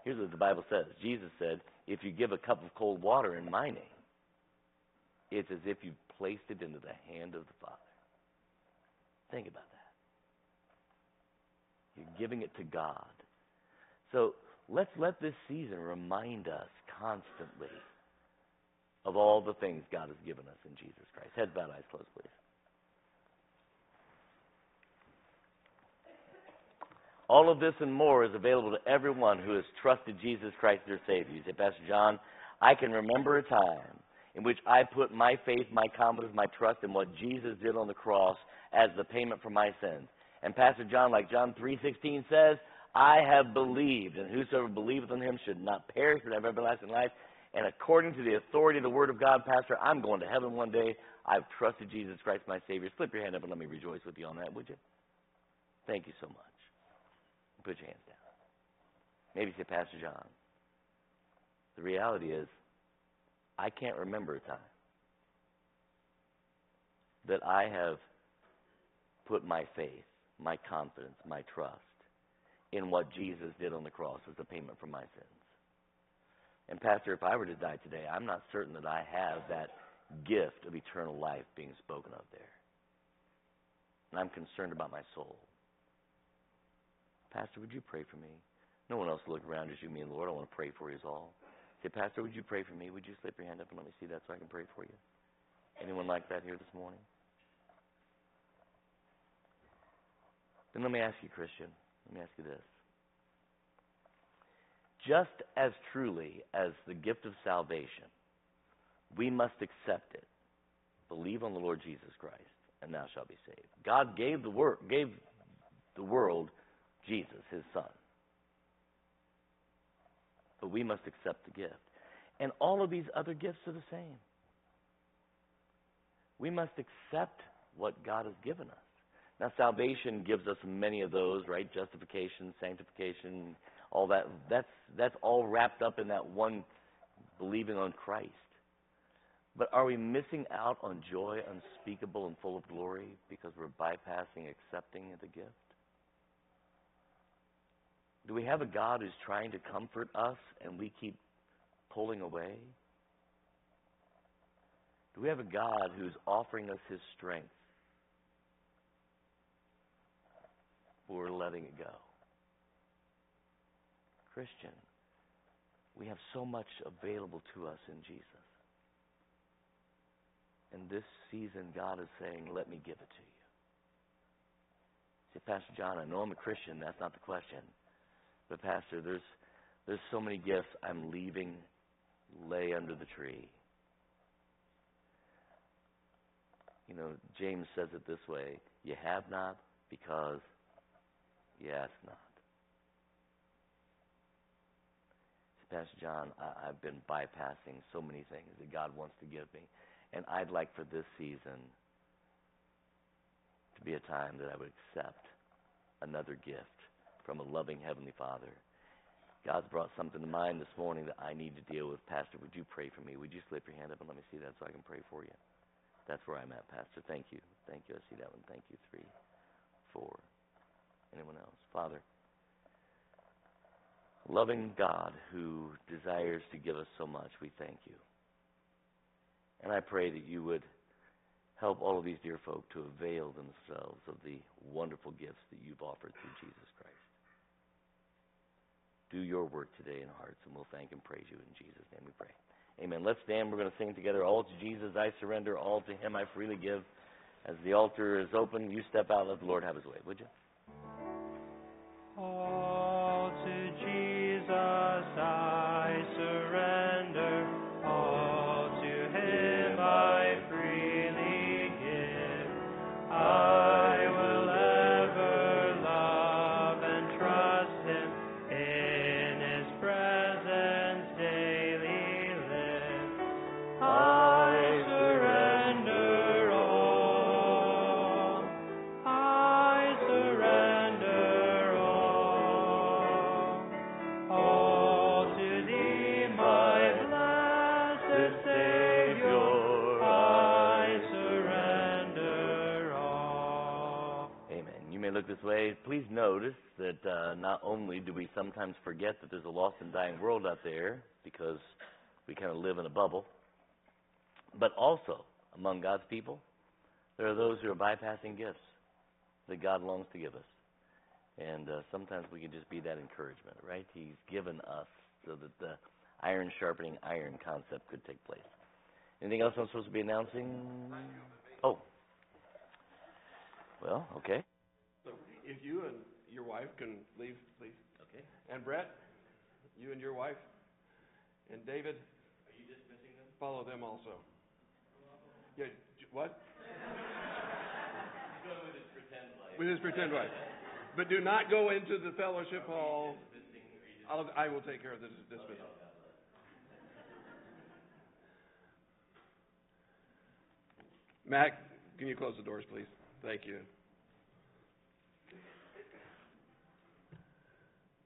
Speaker 1: Here's what the Bible says Jesus said, If you give a cup of cold water in my name, it's as if you placed it into the hand of the Father. Think about that. You're giving it to God. So let's let this season remind us constantly of all the things God has given us in Jesus Christ. Heads bowed, eyes closed, please. All of this and more is available to everyone who has trusted Jesus Christ as their Savior. Pastor John, I can remember a time in which I put my faith, my confidence, my trust in what Jesus did on the cross as the payment for my sins. And Pastor John, like John 3.16 says, I have believed, and whosoever believeth on him should not perish but have everlasting life. And according to the authority of the Word of God, Pastor, I'm going to heaven one day. I've trusted Jesus Christ, my Savior. Slip your hand up and let me rejoice with you on that, would you? Thank you so much. Put your hands down. Maybe say, Pastor John, the reality is, I can't remember a time that I have put my faith, my confidence, my trust in what Jesus did on the cross as a payment for my sins. And, Pastor, if I were to die today, I'm not certain that I have that gift of eternal life being spoken of there. And I'm concerned about my soul. Pastor, would you pray for me? No one else look around as you, me, and Lord. I want to pray for you all. Say, Pastor, would you pray for me? Would you slip your hand up and let me see that so I can pray for you? Anyone like that here this morning? Then let me ask you, Christian, let me ask you this. Just as truly as the gift of salvation, we must accept it. Believe on the Lord Jesus Christ, and thou shalt be saved. God gave the wor- gave the world Jesus, his son. But we must accept the gift. And all of these other gifts are the same. We must accept what God has given us. Now, salvation gives us many of those, right? Justification, sanctification, all that. That's, that's all wrapped up in that one believing on Christ. But are we missing out on joy unspeakable and full of glory because we're bypassing accepting the gift? Do we have a God who's trying to comfort us and we keep pulling away? Do we have a God who's offering us his strength? But we're letting it go. Christian, we have so much available to us in Jesus. And this season, God is saying, let me give it to you. Say, Pastor John, I know I'm a Christian. That's not the question. But Pastor, there's there's so many gifts I'm leaving lay under the tree. You know, James says it this way you have not because ask not. Pastor John, I, I've been bypassing so many things that God wants to give me. And I'd like for this season to be a time that I would accept another gift from a loving Heavenly Father. God's brought something to mind this morning that I need to deal with. Pastor, would you pray for me? Would you slip your hand up and let me see that so I can pray for you? That's where I'm at, Pastor. Thank you. Thank you. I see that one. Thank you. Three, four. Anyone else? Father, loving God who desires to give us so much, we thank you. And I pray that you would help all of these dear folk to avail themselves of the wonderful gifts that you've offered through Jesus Christ. Do your work today in hearts, and we'll thank and praise you in Jesus' name we pray. Amen. Let's stand. We're going to sing together. All to Jesus I surrender, all to Him I freely give. As the altar is open, you step out. Let the Lord have His way, would you?
Speaker 3: All to Jesus I
Speaker 1: This way. Please notice that uh, not only do we sometimes forget that there's a lost and dying world out there because we kind of live in a bubble, but also among God's people, there are those who are bypassing gifts that God longs to give us. And uh, sometimes we can just be that encouragement, right? He's given us so that the iron sharpening iron concept could take place. Anything else I'm supposed to be announcing? Oh. Well, okay.
Speaker 6: If you and your wife can leave, please.
Speaker 1: Okay.
Speaker 6: And Brett, you and your wife, and David. Are you dismissing them? Follow them also. Yeah, what? [laughs] with his pretend wife. But do not go into the fellowship hall. I'll, I will take care of the dis- dismissal. Mac, can you close the doors, please? Thank you.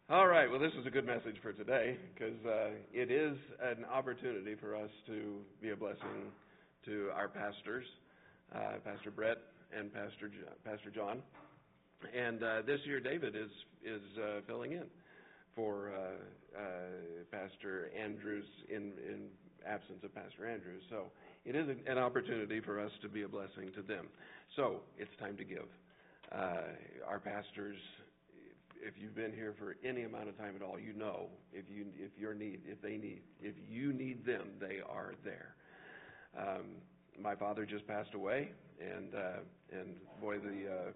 Speaker 6: All right, well, this is a good message for today because uh, it is an opportunity for us to be a blessing to our pastors, uh, Pastor Brett and Pastor jo- Pastor John. And uh, this year, David is is uh, filling in for uh, uh, Pastor Andrews in in absence of Pastor Andrews. So it is an opportunity for us to be a blessing to them. So it's time to give. Our pastors if you've been here for any amount of time at all, you know if you if your need if they need if you need them, they are there. Um, my father just passed away, and uh, and boy, the uh,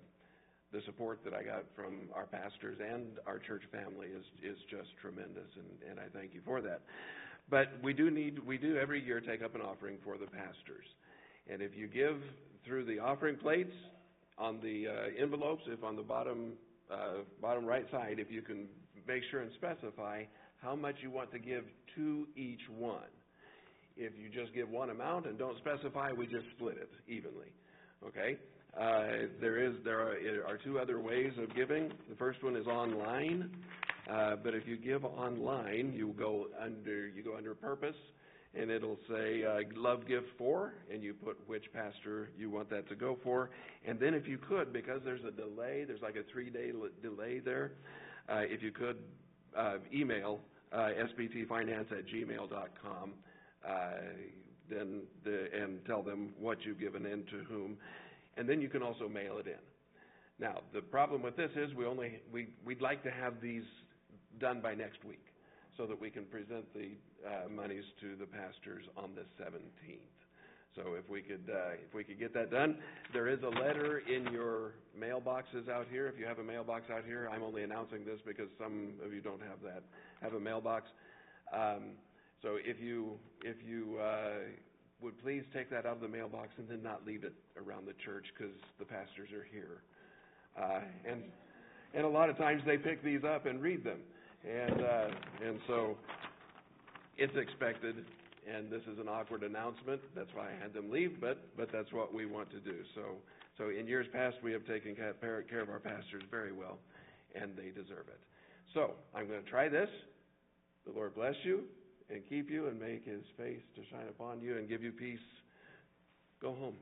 Speaker 6: the support that I got from our pastors and our church family is is just tremendous, and, and I thank you for that. But we do need we do every year take up an offering for the pastors, and if you give through the offering plates on the uh, envelopes, if on the bottom uh, bottom right side, if you can make sure and specify how much you want to give to each one. If you just give one amount and don't specify, we just split it evenly. Okay? Uh, there is there are, are two other ways of giving. The first one is online, uh, but if you give online, you go under you go under purpose, and it'll say uh, love gift for, and you put which pastor you want that to go for, and then if you could, because there's a delay, there's like a three-day l- delay there, uh, if you could uh, email uh, sbtfinance at gmail.com, uh, then the, and tell them what you've given in to whom, and then you can also mail it in. Now, the problem with this is we only we we'd like to have these done by next week, so that we can present the uh, monies to the pastors on the 17th. So if we could uh, if we could get that done, there is a letter in your mailboxes out here. If you have a mailbox out here, I'm only announcing this because some of you don't have that have a mailbox. Um, so if you if you uh, would please take that out of the mailbox and then not leave it around the church because the pastors are here. Uh, and and a lot of times they pick these up and read them, and uh, and so it's expected, and this is an awkward announcement. That's why I had them leave, but, but that's what we want to do. So, so in years past, we have taken ca- care of our pastors very well, and they deserve it. So, I'm going to try this. The Lord bless you and keep you and make his face to shine upon you and give you peace. Go home.